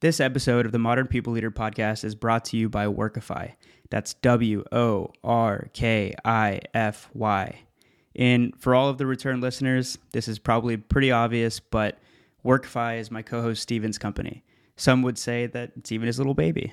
This episode of the Modern People Leader podcast is brought to you by Workify. That's W O R K I F Y. And for all of the return listeners, this is probably pretty obvious, but Workify is my co host Stephen's company. Some would say that it's even his little baby.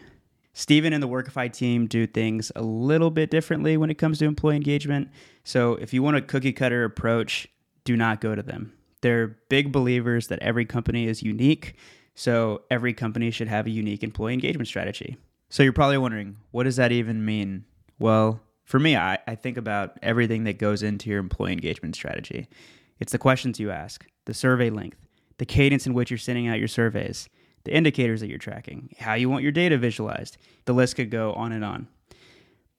Stephen and the Workify team do things a little bit differently when it comes to employee engagement. So if you want a cookie cutter approach, do not go to them. They're big believers that every company is unique so every company should have a unique employee engagement strategy. So you're probably wondering, what does that even mean? Well, for me, I, I think about everything that goes into your employee engagement strategy. It's the questions you ask, the survey length, the cadence in which you're sending out your surveys, the indicators that you're tracking, how you want your data visualized. The list could go on and on.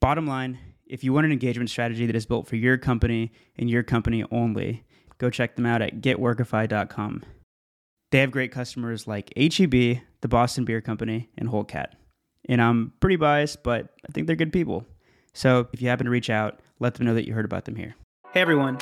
Bottom line, if you want an engagement strategy that is built for your company and your company only, go check them out at getworkify.com. They have great customers like HEB, the Boston Beer Company, and Whole Cat. And I'm pretty biased, but I think they're good people. So if you happen to reach out, let them know that you heard about them here. Hey everyone,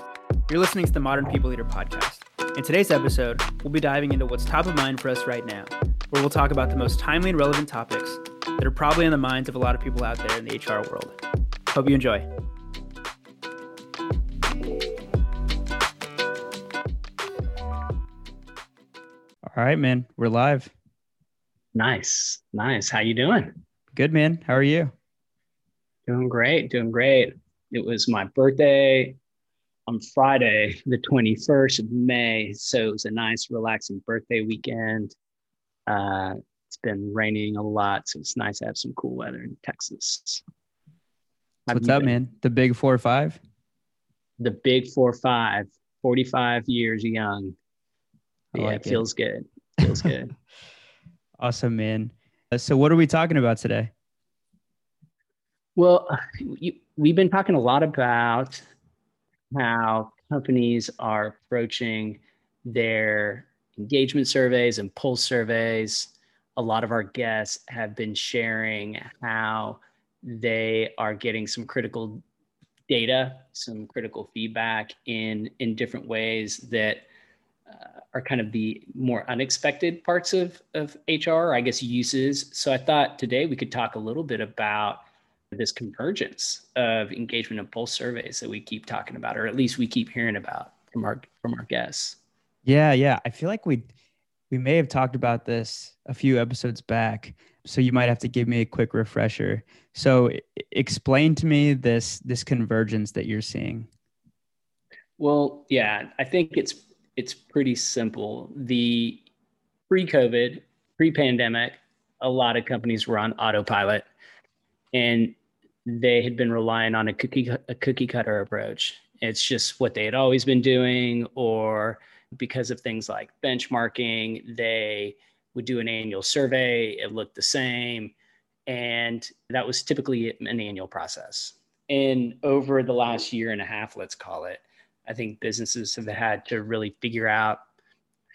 you're listening to the Modern People Leader podcast. In today's episode, we'll be diving into what's top of mind for us right now, where we'll talk about the most timely and relevant topics that are probably on the minds of a lot of people out there in the HR world. Hope you enjoy. All right, man. We're live. Nice. Nice. How you doing? Good, man. How are you? Doing great. Doing great. It was my birthday on Friday, the 21st of May. So it was a nice, relaxing birthday weekend. Uh, it's been raining a lot, so it's nice to have some cool weather in Texas. What's up, been? man? The big four or five? The big four or five, 45 years young. I yeah, like it feels good. Feels good. awesome, man. Uh, so, what are we talking about today? Well, you, we've been talking a lot about how companies are approaching their engagement surveys and pulse surveys. A lot of our guests have been sharing how they are getting some critical data, some critical feedback in in different ways that uh, are kind of the more unexpected parts of, of HR, I guess uses. So I thought today we could talk a little bit about this convergence of engagement and pulse surveys that we keep talking about, or at least we keep hearing about from our from our guests. Yeah, yeah. I feel like we we may have talked about this a few episodes back. So you might have to give me a quick refresher. So explain to me this this convergence that you're seeing. Well, yeah, I think it's it's pretty simple. The pre-COVID, pre-pandemic, a lot of companies were on autopilot, and they had been relying on a cookie a cookie cutter approach. It's just what they had always been doing, or because of things like benchmarking, they would do an annual survey. It looked the same, and that was typically an annual process. And over the last year and a half, let's call it, I think businesses have had to really figure out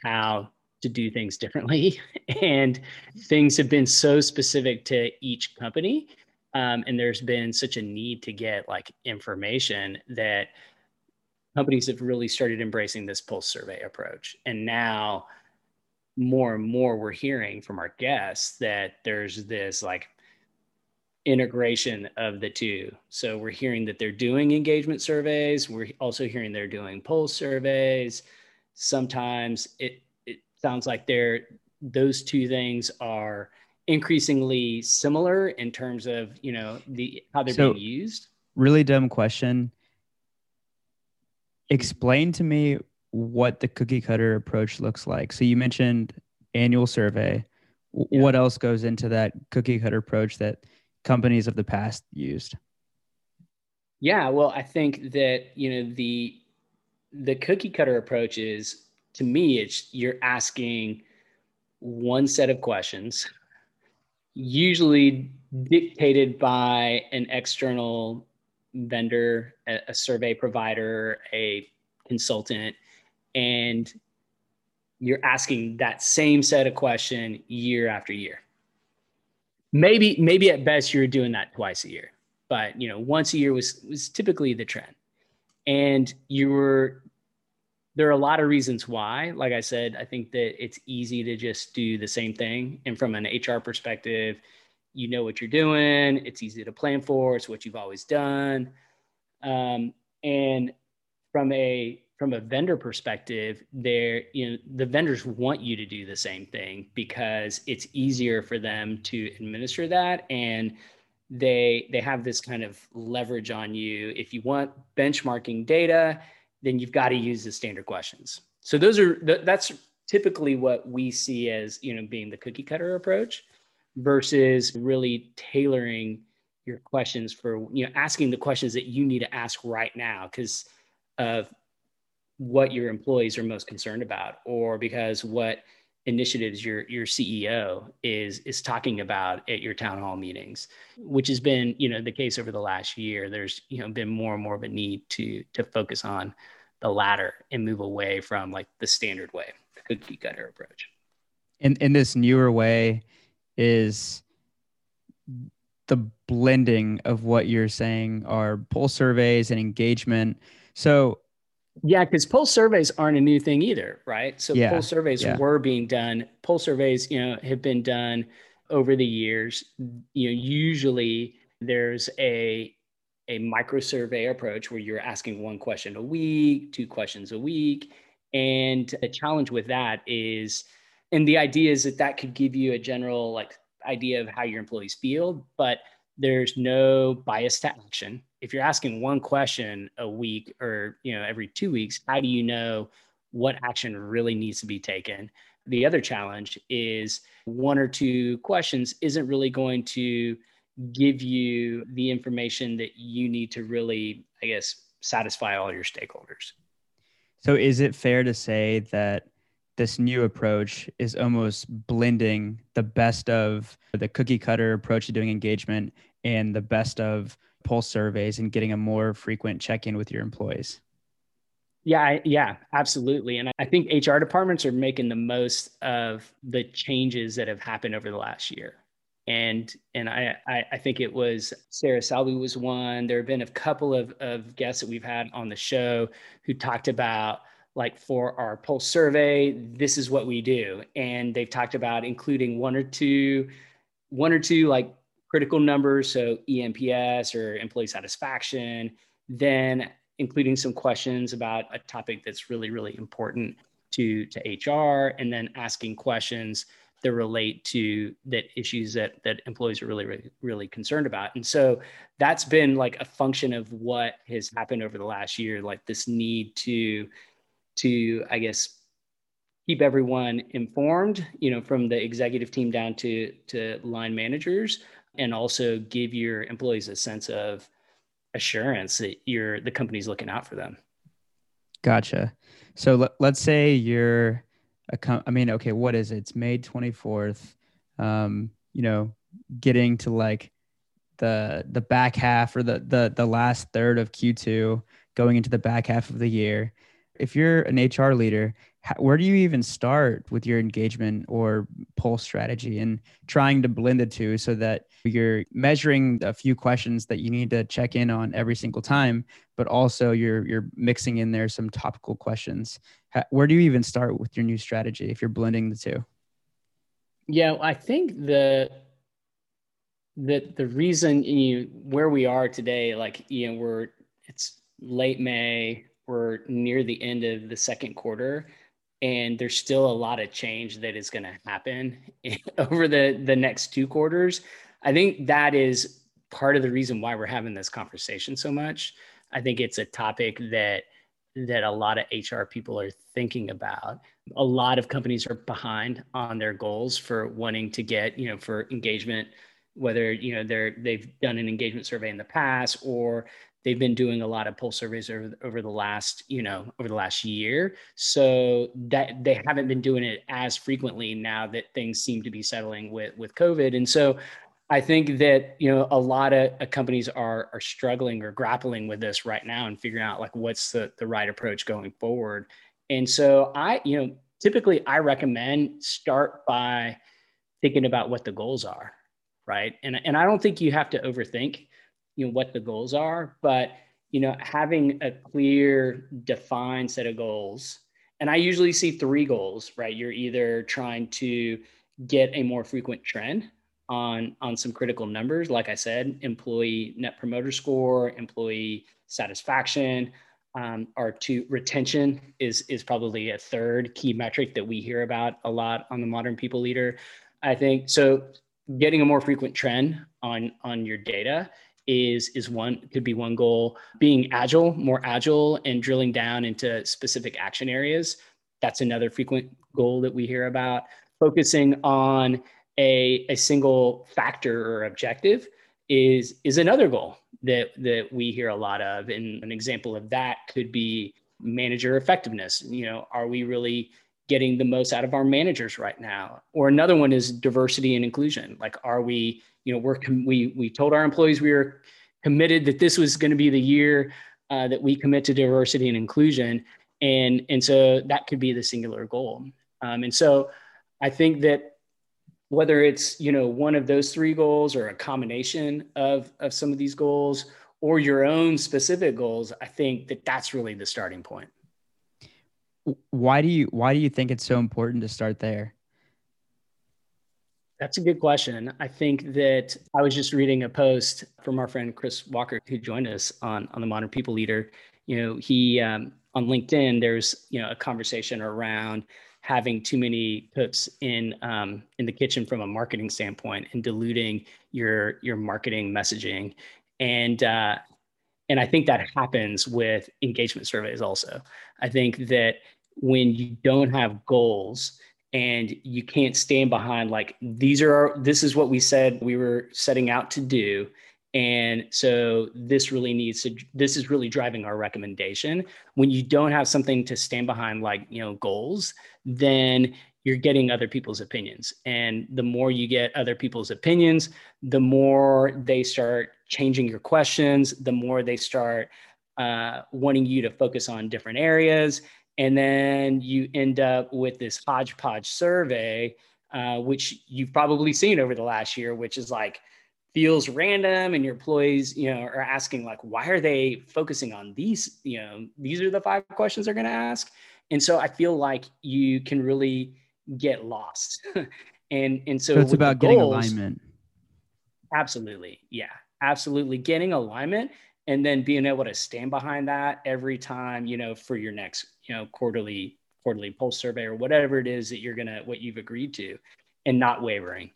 how to do things differently. and things have been so specific to each company. Um, and there's been such a need to get like information that companies have really started embracing this pulse survey approach. And now more and more we're hearing from our guests that there's this like integration of the two. So we're hearing that they're doing engagement surveys. We're also hearing they're doing pulse surveys. Sometimes it it sounds like they're those two things are increasingly similar in terms of you know the how they're so, being used. Really dumb question. Explain to me what the cookie cutter approach looks like. So you mentioned annual survey. Yeah. What else goes into that cookie cutter approach that companies of the past used? Yeah, well, I think that you know the the cookie cutter approach is to me it's you're asking one set of questions usually dictated by an external vendor a, a survey provider a consultant and you're asking that same set of question year after year maybe maybe at best you're doing that twice a year but you know once a year was was typically the trend and you were there are a lot of reasons why. Like I said, I think that it's easy to just do the same thing. And from an HR perspective, you know what you're doing. It's easy to plan for. It's what you've always done. Um, and from a from a vendor perspective, there you know the vendors want you to do the same thing because it's easier for them to administer that and they they have this kind of leverage on you. If you want benchmarking data, then you've got to use the standard questions. So those are that's typically what we see as you know being the cookie cutter approach versus really tailoring your questions for you know asking the questions that you need to ask right now because of what your employees are most concerned about or because what initiatives your your CEO is is talking about at your town hall meetings which has been you know the case over the last year. There's you know been more and more of a need to to focus on the latter and move away from like the standard way the cookie cutter approach. In in this newer way is the blending of what you're saying are pulse surveys and engagement. So yeah, because pulse surveys aren't a new thing either, right? So yeah, pulse surveys yeah. were being done. Pulse surveys, you know, have been done over the years. You know, usually there's a a micro survey approach where you're asking one question a week, two questions a week, and the challenge with that is, and the idea is that that could give you a general like idea of how your employees feel, but there's no bias to action. If you're asking one question a week or you know every two weeks how do you know what action really needs to be taken? The other challenge is one or two questions isn't really going to give you the information that you need to really i guess satisfy all your stakeholders. So is it fair to say that this new approach is almost blending the best of the cookie cutter approach to doing engagement and the best of pulse surveys and getting a more frequent check-in with your employees? Yeah yeah absolutely. And i think hr departments are making the most of the changes that have happened over the last year. And and I, I, I think it was Sarah Salvi was one. There have been a couple of, of guests that we've had on the show who talked about like for our pulse survey, this is what we do, and they've talked about including one or two, one or two like critical numbers, so eNPS or employee satisfaction, then including some questions about a topic that's really, really important to, to HR, and then asking questions that relate to that issues that that employees are really, really, really concerned about. And so that's been like a function of what has happened over the last year, like this need to to, I guess, keep everyone informed, you know, from the executive team down to to line managers and also give your employees a sense of assurance that you're the company's looking out for them. Gotcha. So let, let's say you're a com- I mean, okay, what is it? It's May 24th. Um, you know, getting to like the the back half or the the the last third of Q2, going into the back half of the year. If you're an HR leader, where do you even start with your engagement or poll strategy and trying to blend the two so that you're measuring a few questions that you need to check in on every single time but also you're you're mixing in there some topical questions? Where do you even start with your new strategy if you're blending the two? Yeah i think the the the reason you where we are today like you know we're it's late may we're near the end of the second quarter and there's still a lot of change that is going to happen over the the next two quarters. I think that is part of the reason why we're having this conversation so much. I think it's a topic that that a lot of hr people are thinking about. A lot of companies are behind on their goals for wanting to get you know for engagement whether you know they're they've done an engagement survey in the past or they've been doing a lot of pulse surveys over, over the last you know over the last year. So that they haven't been doing it as frequently now that things seem to be settling with with covid. And so i think that you know a lot of uh, companies are are struggling or grappling with this right now and figuring out like what's the the right approach going forward. And so i you know typically i recommend start by thinking about what the goals are right? And and i don't think you have to overthink you know what the goals are but you know having a clear defined set of goals and I usually see three goals, right? You're either trying to get a more frequent trend on on some critical numbers, like I said, employee net promoter score, employee satisfaction, um, our two retention is is probably a third key metric that we hear about a lot on the modern people leader. I think so. Getting a more frequent trend on on your data is is one could be one goal. Being agile more agile and drilling down into specific action areas that's another frequent goal that we hear about. Focusing on a, a single factor or objective is is another goal that that we hear a lot of. And an example of that could be manager effectiveness. You know are we really getting the most out of our managers right now. Or another one is diversity and inclusion. Like are we you know we're we we told our employees we were committed that this was going to be the year uh, that we commit to diversity and inclusion. And and so that could be the singular goal. Um, and so i think that whether it's you know one of those three goals or a combination of of some of these goals or your own specific goals i think that that's really the starting point why do you why do you think it's so important to start there that's a good question. I think that I was just reading a post from our friend Chris Walker, who joined us on on the Modern People Leader. You know, he um, on LinkedIn. There's you know a conversation around having too many cooks in um, in the kitchen from a marketing standpoint and diluting your your marketing messaging, and uh, and I think that happens with engagement surveys also. I think that when you don't have goals and you can't stand behind like these are our, this is what we said we were setting out to do. And so this really needs to this is really driving our recommendation. When you don't have something to stand behind like you know goals then you're getting other people's opinions. And the more you get other people's opinions the more they start changing your questions the more they start uh, wanting you to focus on different areas and then you end up with this hodgepodge survey, uh, which you've probably seen over the last year, which is like feels random and your employees you know are asking like why are they focusing on these you know these are the five questions they're going to ask. And so i feel like you can really get lost. And and so, so it's about getting alignment. Absolutely. Yeah. Absolutely getting alignment and then being able to stand behind that every time you know for your next you know quarterly quarterly pulse survey or whatever it is that you're gonna what you've agreed to and not wavering.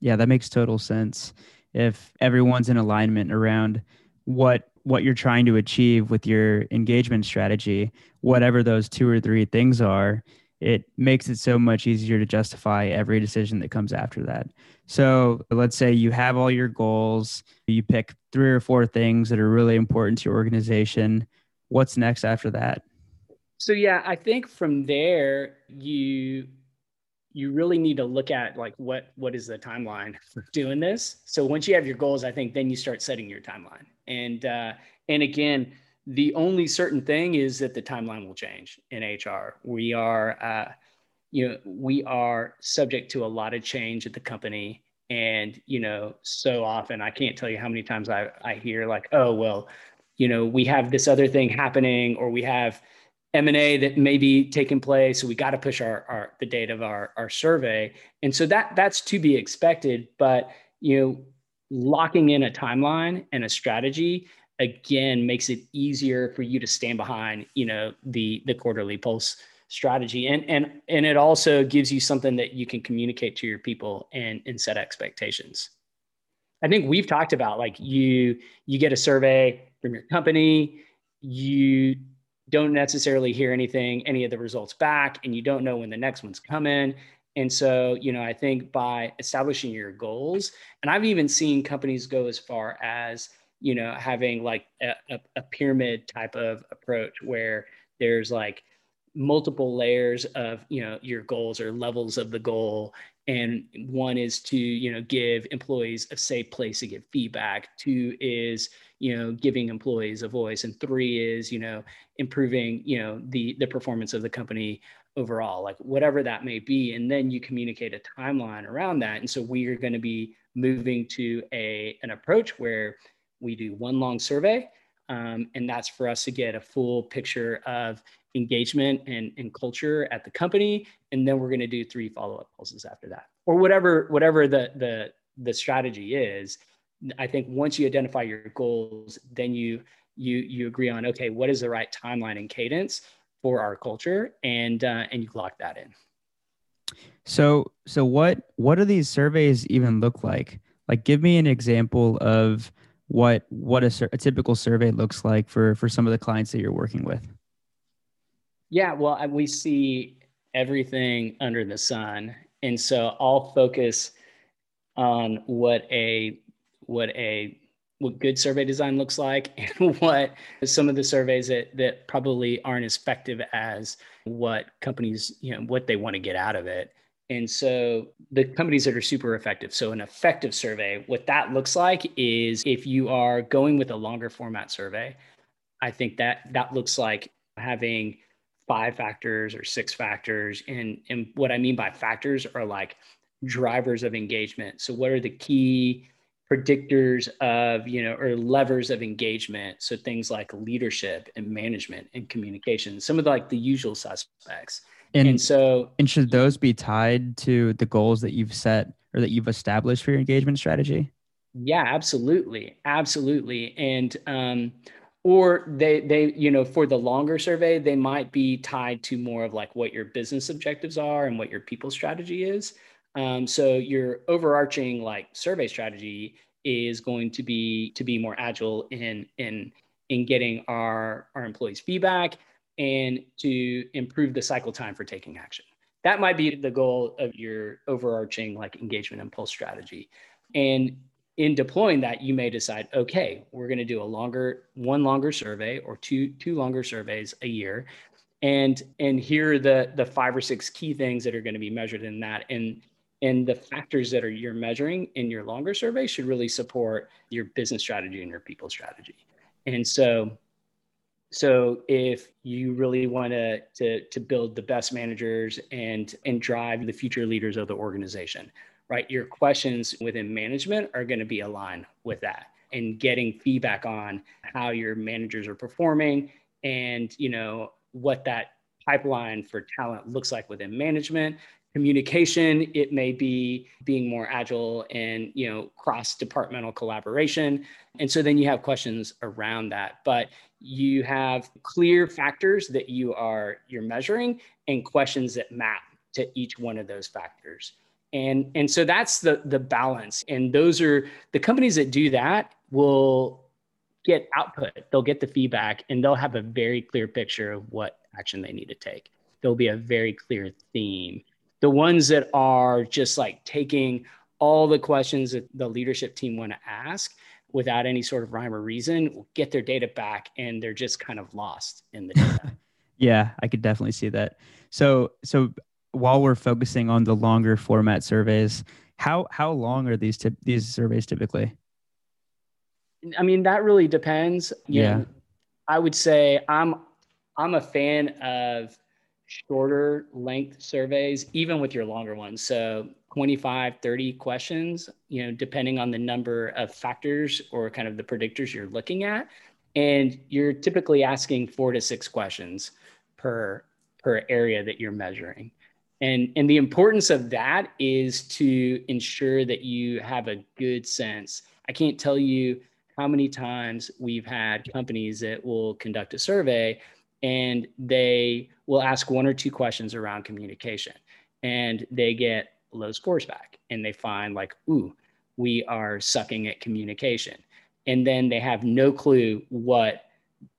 Yeah that makes total sense. If everyone's in alignment around what what you're trying to achieve with your engagement strategy whatever those two or three things are it makes it so much easier to justify every decision that comes after that. So let's say you have all your goals, you pick three or four things that are really important to your organization. What's next after that? So yeah, I think from there you you really need to look at like what what is the timeline for doing this. So once you have your goals, I think then you start setting your timeline. And uh and again, the only certain thing is that the timeline will change in HR. We are, uh, you know, we are subject to a lot of change at the company. And, you know, so often I can't tell you how many times I, I hear like, oh, well, you know, we have this other thing happening or we have M&A that may be taking place. So we got to push our, our, the date of our, our survey. And so that that's to be expected, but, you know, locking in a timeline and a strategy again makes it easier for you to stand behind you know the the quarterly pulse strategy. And and and it also gives you something that you can communicate to your people and and set expectations. I think we've talked about like you you get a survey from your company you don't necessarily hear anything any of the results back and you don't know when the next one's coming. And so you know i think by establishing your goals and i've even seen companies go as far as you know having like a, a, pyramid type of approach where there's like multiple layers of you know your goals or levels of the goal. And one is to you know give employees a safe place to give feedback. Two is you know giving employees a voice. And three is you know improving you know the the performance of the company overall like whatever that may be. And then you communicate a timeline around that. And so we are going to be moving to a an approach where we do one long survey Um, and that's for us to get a full picture of engagement and, and culture at the company. And then we're going to do three follow-up pulses after that, or whatever, whatever the, the, the strategy is. I think once you identify your goals, then you, you, you agree on, okay, what is the right timeline and cadence for our culture? And, uh, and you lock that in. So, so what, what do these surveys even look like? Like, give me an example of what, what a, a typical survey looks like for, for some of the clients that you're working with. Yeah, well, we see everything under the sun, and so I'll focus on what a what a what good survey design looks like and what some of the surveys that that probably aren't as effective as what companies you know what they want to get out of it and so the companies that are super effective so an effective survey what that looks like is if you are going with a longer format survey i think that that looks like having five factors or six factors. And, and what I mean by factors are like drivers of engagement. So what are the key predictors of, you know, or levers of engagement? So things like leadership and management and communication, some of the, like the usual suspects. And, and so and should those be tied to the goals that you've set or that you've established for your engagement strategy? Yeah, absolutely. Absolutely. And um, or they they you know for the longer survey they might be tied to more of like what your business objectives are and what your people strategy is um, so your overarching like survey strategy is going to be to be more agile in in in getting our our employees feedback and to improve the cycle time for taking action that might be the goal of your overarching like engagement impulse strategy and in deploying that, you may decide, okay, we're going to do a longer, one longer survey or two, two longer surveys a year. And, and here are the, the five or six key things that are going to be measured in that. And, and the factors that are you're measuring in your longer survey should really support your business strategy and your people strategy. And so, so if you really want to, to, to build the best managers and, and drive the future leaders of the organization, right? Your questions within management are going to be aligned with that and getting feedback on how your managers are performing and, you know, what that pipeline for talent looks like within management. Communication it may be being more agile and you know cross departmental collaboration. And so then you have questions around that. But you have clear factors that you are you're measuring and questions that map to each one of those factors. And and so that's the the balance. And those are the companies that do that will get output. They'll get the feedback and they'll have a very clear picture of what action they need to take. There'll be a very clear theme. The ones that are just like taking all the questions that the leadership team want to ask without any sort of rhyme or reason will get their data back and they're just kind of lost in the data yeah i could definitely see that so so while we're focusing on the longer format surveys, how how long are these tip, these surveys typically? I mean, that really depends. You yeah, know, I would say I'm I'm a fan of shorter length surveys, even with your longer ones. So 25, 30 questions, you know, depending on the number of factors or kind of the predictors you're looking at. And you're typically asking four to six questions per per area that you're measuring. And, and the importance of that is to ensure that you have a good sense. I can't tell you how many times we've had companies that will conduct a survey and they will ask one or two questions around communication and they get low scores back and they find like, ooh, we are sucking at communication. And then they have no clue what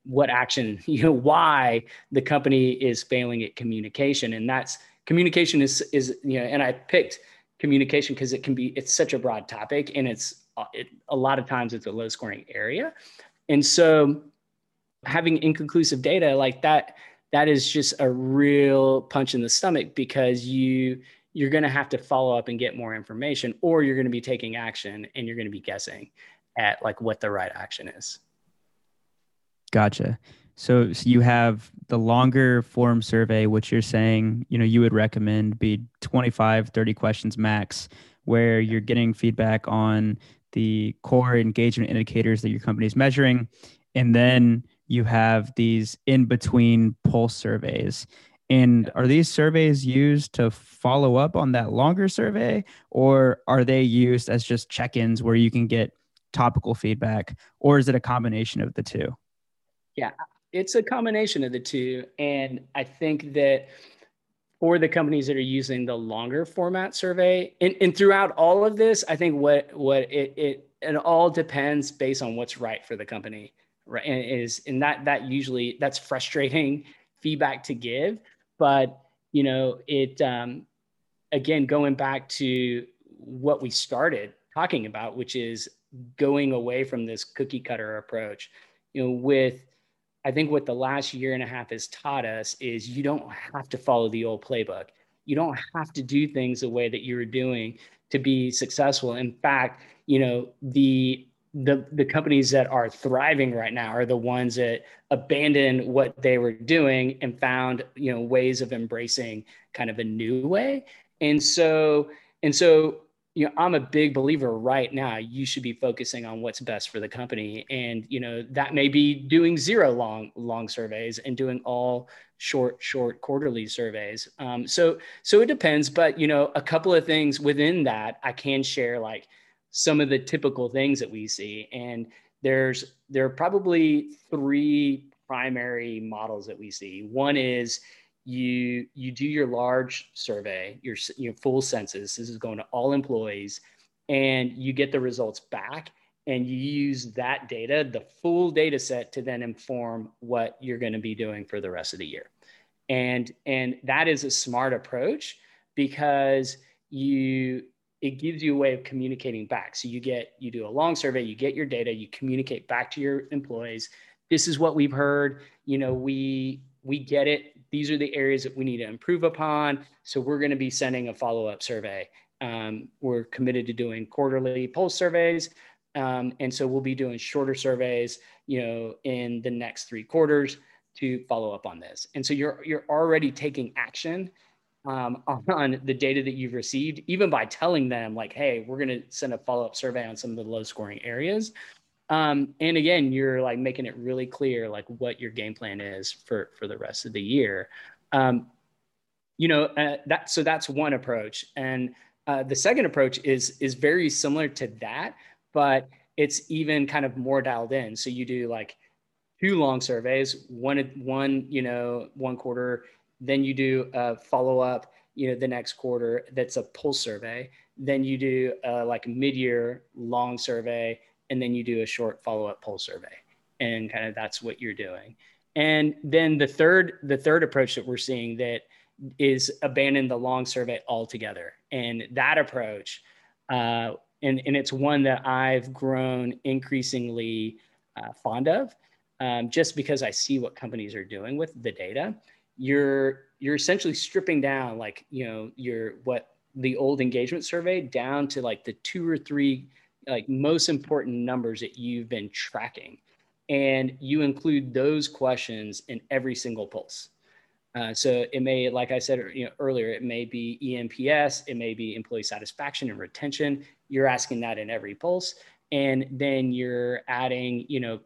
what action, you know, why the company is failing at communication. And that's communication is is you know and i picked communication because it can be it's such a broad topic and it's uh, it, a lot of times it's a low scoring area and so having inconclusive data like that that is just a real punch in the stomach because you you're going to have to follow up and get more information or you're going to be taking action and you're going to be guessing at like what the right action is gotcha so, so you have the longer form survey, which you're saying, you know, you would recommend be 25, 30 questions max, where you're getting feedback on the core engagement indicators that your company is measuring. and then you have these in between pulse surveys. And are these surveys used to follow up on that longer survey, or are they used as just check ins where you can get topical feedback, or is it a combination of the two? Yeah, it's a combination of the two. And I think that for the companies that are using the longer format survey, and, and throughout all of this, I think what what it, it it all depends based on what's right for the company right and is and that that usually that's frustrating feedback to give but you know it um, again going back to what we started talking about which is going away from this cookie cutter approach you know with i think what the last year and a half has taught us is you don't have to follow the old playbook. You don't have to do things the way that you were doing to be successful. In fact you know the the the companies that are thriving right now are the ones that abandoned what they were doing and found you know ways of embracing kind of a new way. And so and so you know i'm a big believer right now you should be focusing on what's best for the company. And you know that may be doing zero long long surveys and doing all short short quarterly surveys. Um, so so it depends. But you know a couple of things within that i can share like some of the typical things that we see. And there's there are probably three primary models that we see. One is you you do your large survey, your your full census. This is going to all employees, and you get the results back, and you use that data, the full data set, to then inform what you're going to be doing for the rest of the year. And and that is a smart approach because you it gives you a way of communicating back. So you get, you do a long survey, you get your data, you communicate back to your employees. This is what we've heard. You know, we we get it. These are the areas that we need to improve upon. So we're going to be sending a follow up survey. Um, we're committed to doing quarterly pulse surveys. Um, and so we'll be doing shorter surveys, you know, in the next three quarters to follow up on this. And so you're you're already taking action um, on the data that you've received, even by telling them like, hey, we're going to send a follow-up survey on some of the low scoring areas. Um, and again, you're like making it really clear like what your game plan is for for the rest of the year. Um, you know uh, that so that's one approach, and uh, the second approach is is very similar to that, but it's even kind of more dialed in. So you do like two long surveys, one one you know one quarter then you do a follow up, you know, the next quarter. That's a pulse survey. Then you do a like mid year long survey, and then you do a short follow up pulse survey, and kind of that's what you're doing. And then the third the third approach that we're seeing that is abandon the long survey altogether. And that approach, uh, and, and it's one that I've grown increasingly uh, fond of um, just because I see what companies are doing with the data you're you're essentially stripping down like you know your what the old engagement survey down to like the two or three like most important numbers that you've been tracking. And you include those questions in every single pulse. Uh, so it may like i said you know, earlier it may be eNPS it may be employee satisfaction and retention. You're asking that in every pulse. And then you're adding you know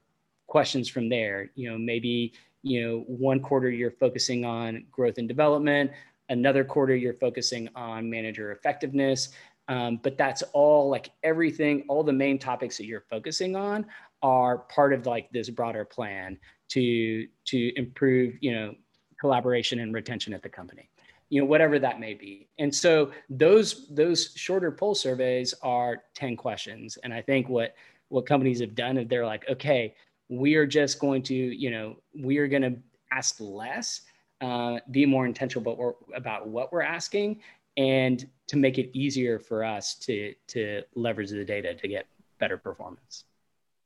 questions from there. You know maybe you know one quarter you're focusing on growth and development another quarter you're focusing on manager effectiveness. Um, but that's all like everything all the main topics that you're focusing on are part of like this broader plan to to improve you know collaboration and retention at the company you know whatever that may be. And so those those shorter pulse surveys are 10 questions. And i think what what companies have done is they're like okay we are just going to, you know, we are going to ask less, uh, be more intentional about, about what we're asking, and to make it easier for us to to leverage the data to get better performance.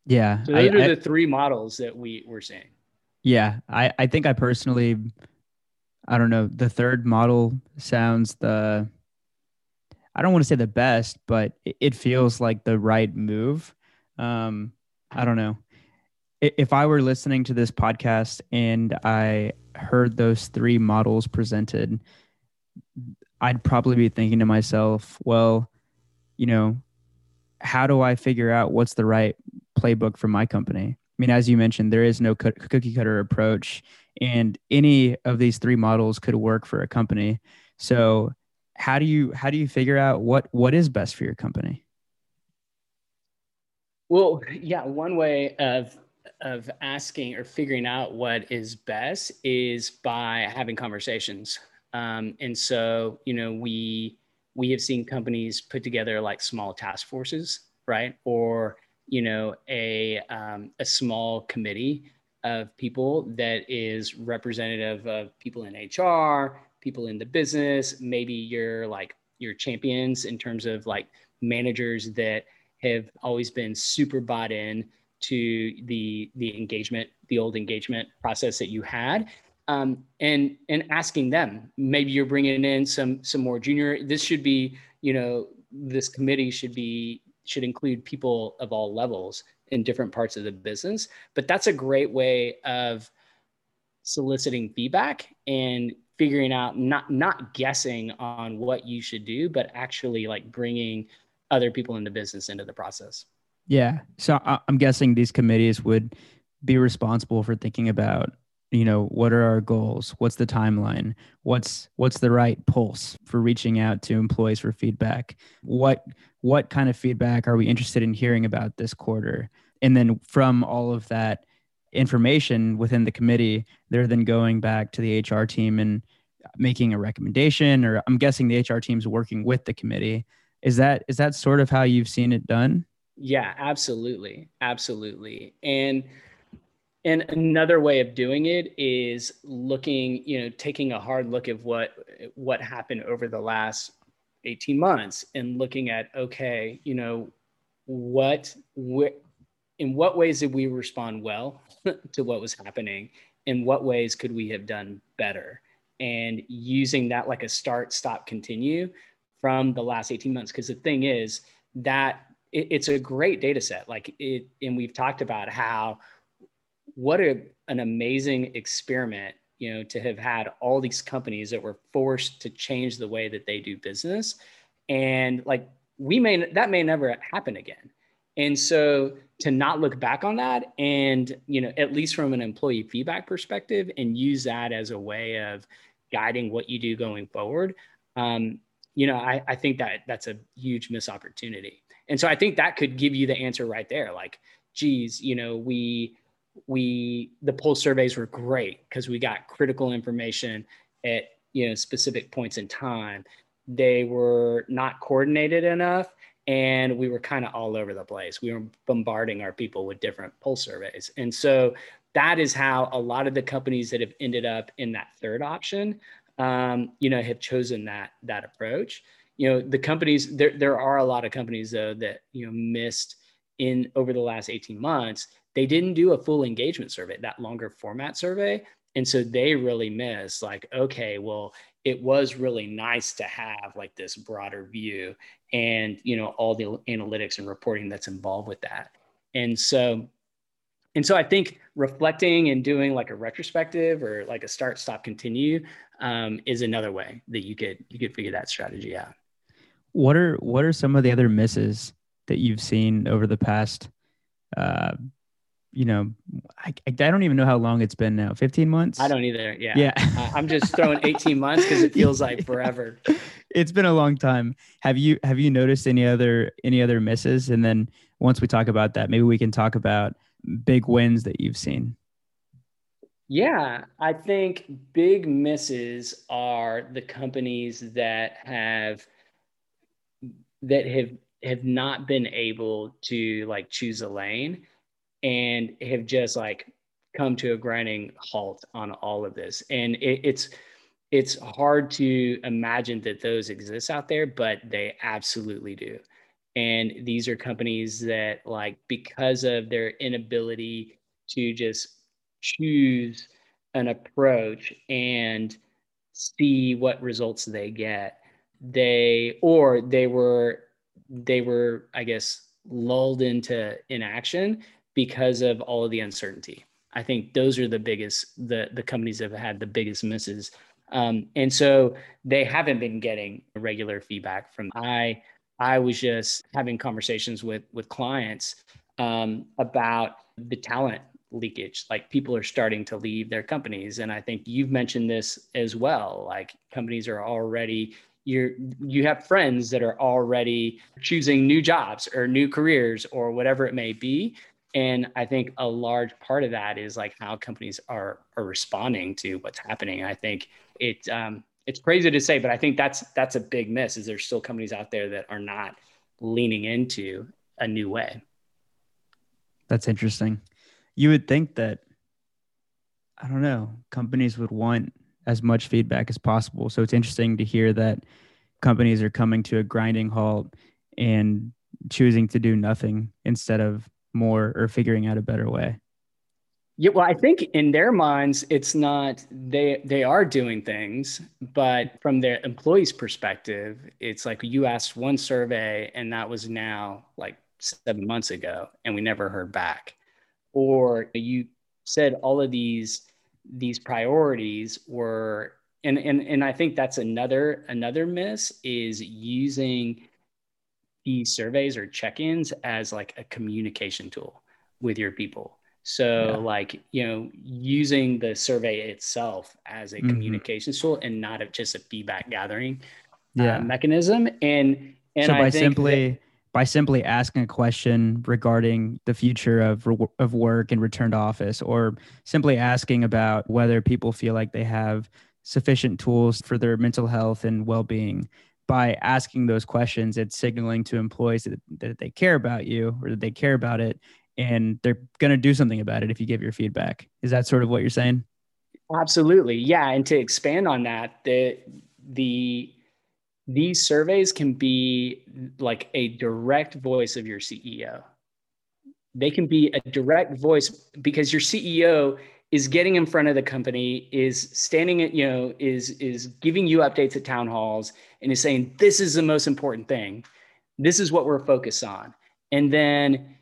Yeah, so those I, are I, the three models that we we're seeing. Yeah, I I think I personally, I don't know, the third model sounds the. I don't want to say the best, but it feels like the right move. Um, I don't know if I were listening to this podcast and I heard those three models presented, I'd probably be thinking to myself, well, you know, how do I figure out what's the right playbook for my company? I mean, as you mentioned, there is no cookie cutter approach, and any of these three models could work for a company. So, how do you how do you figure out what what is best for your company? Well, yeah, one way of of asking or figuring out what is best is by having conversations. Um, and so, you know, we we have seen companies put together like small task forces, right? Or you know, a um, a small committee of people that is representative of people in HR, people in the business. Maybe you're like your champions in terms of like managers that have always been super bought in to the the engagement, the old engagement process that you had, um, and and asking them. Maybe you're bringing in some some more junior. This should be, you know, this committee should be should include people of all levels in different parts of the business. But that's a great way of soliciting feedback and figuring out not not guessing on what you should do, but actually like bringing other people in the business into the process. Yeah. So I'm guessing these committees would be responsible for thinking about, you know, what are our goals? What's the timeline? What's what's the right pulse for reaching out to employees for feedback? What what kind of feedback are we interested in hearing about this quarter? And then from all of that information within the committee, they're then going back to the HR team and making a recommendation or I'm guessing the HR team's working with the committee. Is that is that sort of how you've seen it done? Yeah, absolutely. Absolutely. And and another way of doing it is looking, you know, taking a hard look at what what happened over the last 18 months and looking at okay, you know, what wh- in what ways did we respond well to what was happening? In what ways could we have done better? And using that like a start, stop, continue from the last 18 months. Because the thing is that it, it's a great data set. Like it, and we've talked about how what a, an amazing experiment, you know, to have had all these companies that were forced to change the way that they do business. And like we may, that may never happen again. And so to not look back on that and, you know, at least from an employee feedback perspective and use that as a way of guiding what you do going forward, um, you know, I, I think that that's a huge miss opportunity. And so I think that could give you the answer right there. Like, geez, you know, we we the pulse surveys were great because we got critical information at you know specific points in time. They were not coordinated enough and we were kind of all over the place. We were bombarding our people with different pulse surveys. And so that is how a lot of the companies that have ended up in that third option, um, you know, have chosen that that approach you know the companies there there are a lot of companies though that you know missed in over the last 18 months they didn't do a full engagement survey that longer format survey. And so they really missed like okay well it was really nice to have like this broader view and you know all the analytics and reporting that's involved with that. And so and so i think reflecting and doing like a retrospective or like a start stop continue um, is another way that you could you could figure that strategy out what are what are some of the other misses that you've seen over the past uh you know I, I don't even know how long it's been now. 15 months? I don't either. Yeah. Yeah. Uh, i'm just throwing 18 months because it feels like forever. It's been a long time. Have you have you noticed any other any other misses? And then once we talk about that maybe we can talk about big wins that you've seen. Yeah, I think big misses are the companies that have that have have not been able to like choose a lane and have just like come to a grinding halt on all of this. And it, it's it's hard to imagine that those exist out there but they absolutely do. And these are companies that like because of their inability to just choose an approach and see what results they get they or they were they were i guess lulled into inaction because of all of the uncertainty i think those are the biggest the the companies that have had the biggest misses um, and so they haven't been getting regular feedback from i i was just having conversations with with clients um, about the talent leakage. Like people are starting to leave their companies. And I think you've mentioned this as well. Like companies are already you're you have friends that are already choosing new jobs or new careers or whatever it may be. And i think a large part of that is like how companies are are responding to what's happening. I think it um, it's crazy to say but i think that's that's a big miss is there's still companies out there that are not leaning into a new way. That's interesting. You would think that I don't know, companies would want as much feedback as possible. So it's interesting to hear that companies are coming to a grinding halt and choosing to do nothing instead of more or figuring out a better way. Yeah, well, I think in their minds, it's not they they are doing things, but from their employees' perspective, it's like you asked one survey, and that was now like seven months ago, and we never heard back or you said all of these these priorities were and and and I think that's another another miss is using these surveys or check-ins as like a communication tool with your people. So yeah. like, you know, using the survey itself as a mm-hmm. communication tool and not just a feedback gathering uh, yeah. uh, mechanism. And and so by simply that, by simply asking a question regarding the future of, of work and return to office, or simply asking about whether people feel like they have sufficient tools for their mental health and well being. By asking those questions, it's signaling to employees that, that they care about you or that they care about it, and they're going to do something about it if you give your feedback. Is that sort of what you're saying? Absolutely. Yeah. And to expand on that, the, the these surveys can be like a direct voice of your CEO. They can be a direct voice because your CEO is getting in front of the company, is standing at, you know, is is giving you updates at town halls and is saying, this is the most important thing. This is what we're focused on. And then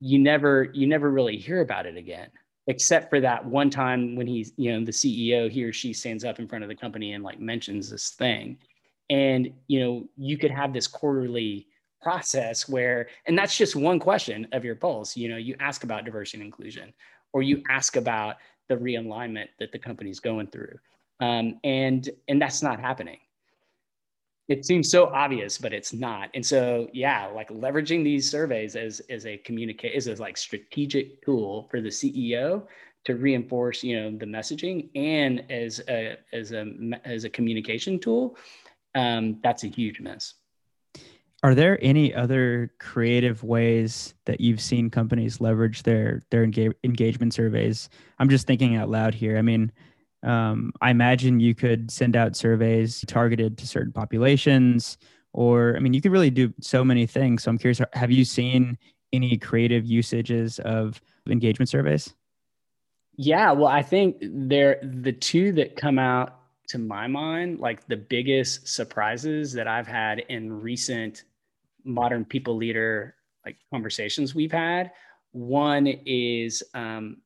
you never you never really hear about it again except for that one time when he's you know the ceo he or she stands up in front of the company and like mentions this thing and you know you could have this quarterly process where and that's just one question of your pulse you know you ask about diversity and inclusion or you ask about the realignment that the company's going through. Um, and and that's not happening. It seems so obvious but it's not. And so yeah like leveraging these surveys as as a communicate is a like strategic tool for the ceo to reinforce you know the messaging and as a as a as a communication tool um, that's a huge miss. Are there any other creative ways that you've seen companies leverage their their engage, engagement surveys? I'm just thinking out loud here. I mean, um, I imagine you could send out surveys targeted to certain populations, or I mean, you could really do so many things. So I'm curious, have you seen any creative usages of engagement surveys? Yeah, well, I think they're the two that come out to my mind, like the biggest surprises that I've had in recent modern people leader like conversations we've had. One is um,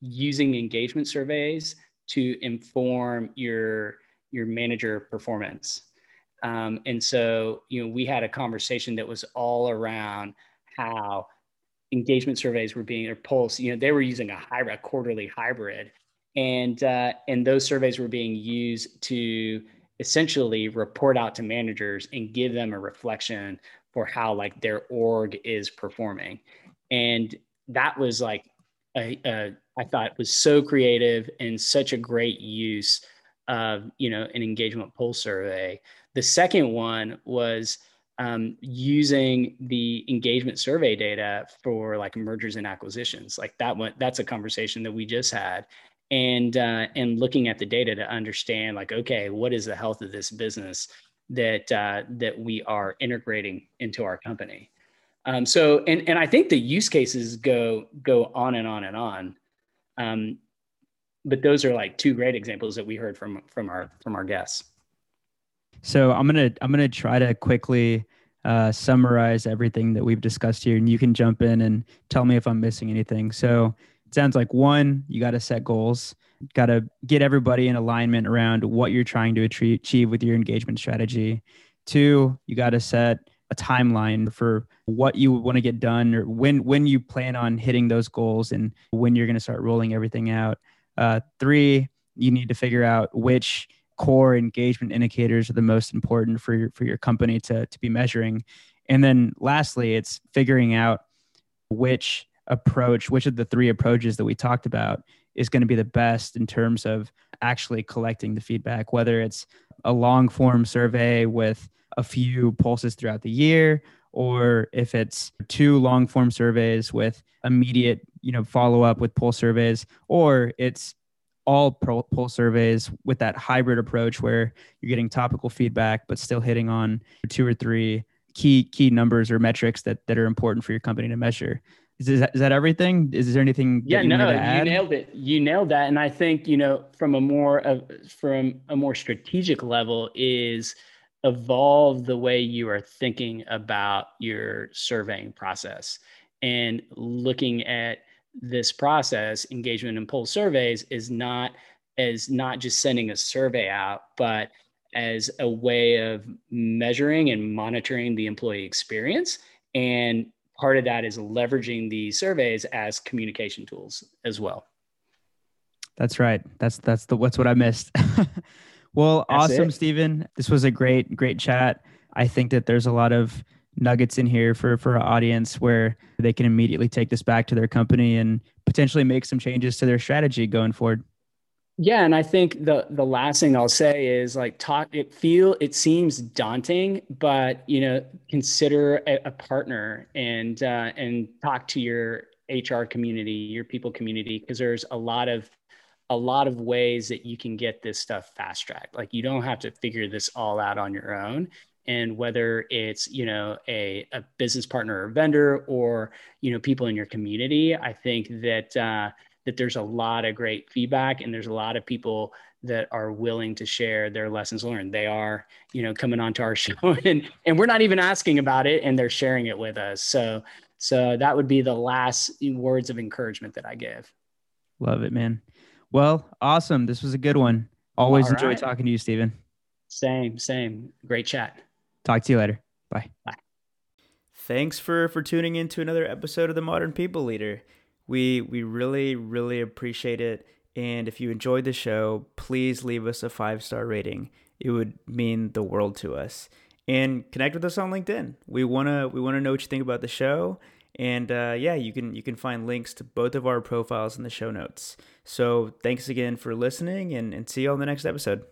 using engagement surveys to inform your your manager performance. Um, and so, you know, we had a conversation that was all around how engagement surveys were being or pulse. You know, they were using a hybrid, quarterly hybrid and uh, and those surveys were being used to essentially report out to managers and give them a reflection for how like their org is performing. And that was like a, a, I thought was so creative and such a great use of you know an engagement pulse survey. The second one was um, using the engagement survey data for like mergers and acquisitions. Like that one that's a conversation that we just had and uh, and looking at the data to understand like okay what is the health of this business that uh, that we are integrating into our company? Um, so and and i think the use cases go go on and on and on. Um, but those are like two great examples that we heard from from our from our guests. So i'm gonna i'm gonna try to quickly uh, summarize everything that we've discussed here and you can jump in and tell me if i'm missing anything. So it sounds like one, you got to set goals, got to get everybody in alignment around what you're trying to achieve with your engagement strategy. Two, you got to set a timeline for what you want to get done or when when you plan on hitting those goals and when you're going to start rolling everything out. Uh, three, you need to figure out which core engagement indicators are the most important for your for your company to to be measuring. And then lastly, it's figuring out which approach, which of the three approaches that we talked about is going to be the best in terms of actually collecting the feedback, whether it's a long form survey with a few pulses throughout the year or if it's two long form surveys with immediate you know follow up with pulse surveys or it's all pulse surveys with that hybrid approach where you're getting topical feedback but still hitting on two or three key key numbers or metrics that that are important for your company to measure is, that, is that everything? Is there anything? Yeah, you no, you nailed it. You nailed that. And I think, you know, from a more of from a more strategic level is evolve the way you are thinking about your surveying process and looking at this process engagement and pulse surveys is not as not just sending a survey out but as a way of measuring and monitoring the employee experience and part of that is leveraging the surveys as communication tools as well. That's right. That's that's the what's what I missed. well, that's awesome, it. Stephen. This was a great great chat. I think that there's a lot of nuggets in here for for our audience where they can immediately take this back to their company and potentially make some changes to their strategy going forward. Yeah, and I think the the last thing I'll say is like talk. It feel it seems daunting, but you know, consider a, a partner and uh, and talk to your HR community, your people community, because there's a lot of a lot of ways that you can get this stuff fast tracked. Like you don't have to figure this all out on your own. And whether it's you know a, a business partner or vendor or you know people in your community, I think that. Uh, that there's a lot of great feedback and there's a lot of people that are willing to share their lessons learned. They are, you know, coming onto our show and and we're not even asking about it and they're sharing it with us. So so that would be the last words of encouragement that I give. Love it, man. Well, awesome. This was a good one. Always enjoy talking to you, Stephen. Same, same. Great chat. Talk to you later. Bye. Bye. Thanks for for tuning in to another episode of the Modern People Leader. We we really really appreciate it. And if you enjoyed the show, please leave us a five star rating. It would mean the world to us. And connect with us on LinkedIn. We wanna we wanna know what you think about the show. And uh, yeah, you can you can find links to both of our profiles in the show notes. So thanks again for listening, and, and see you on the next episode.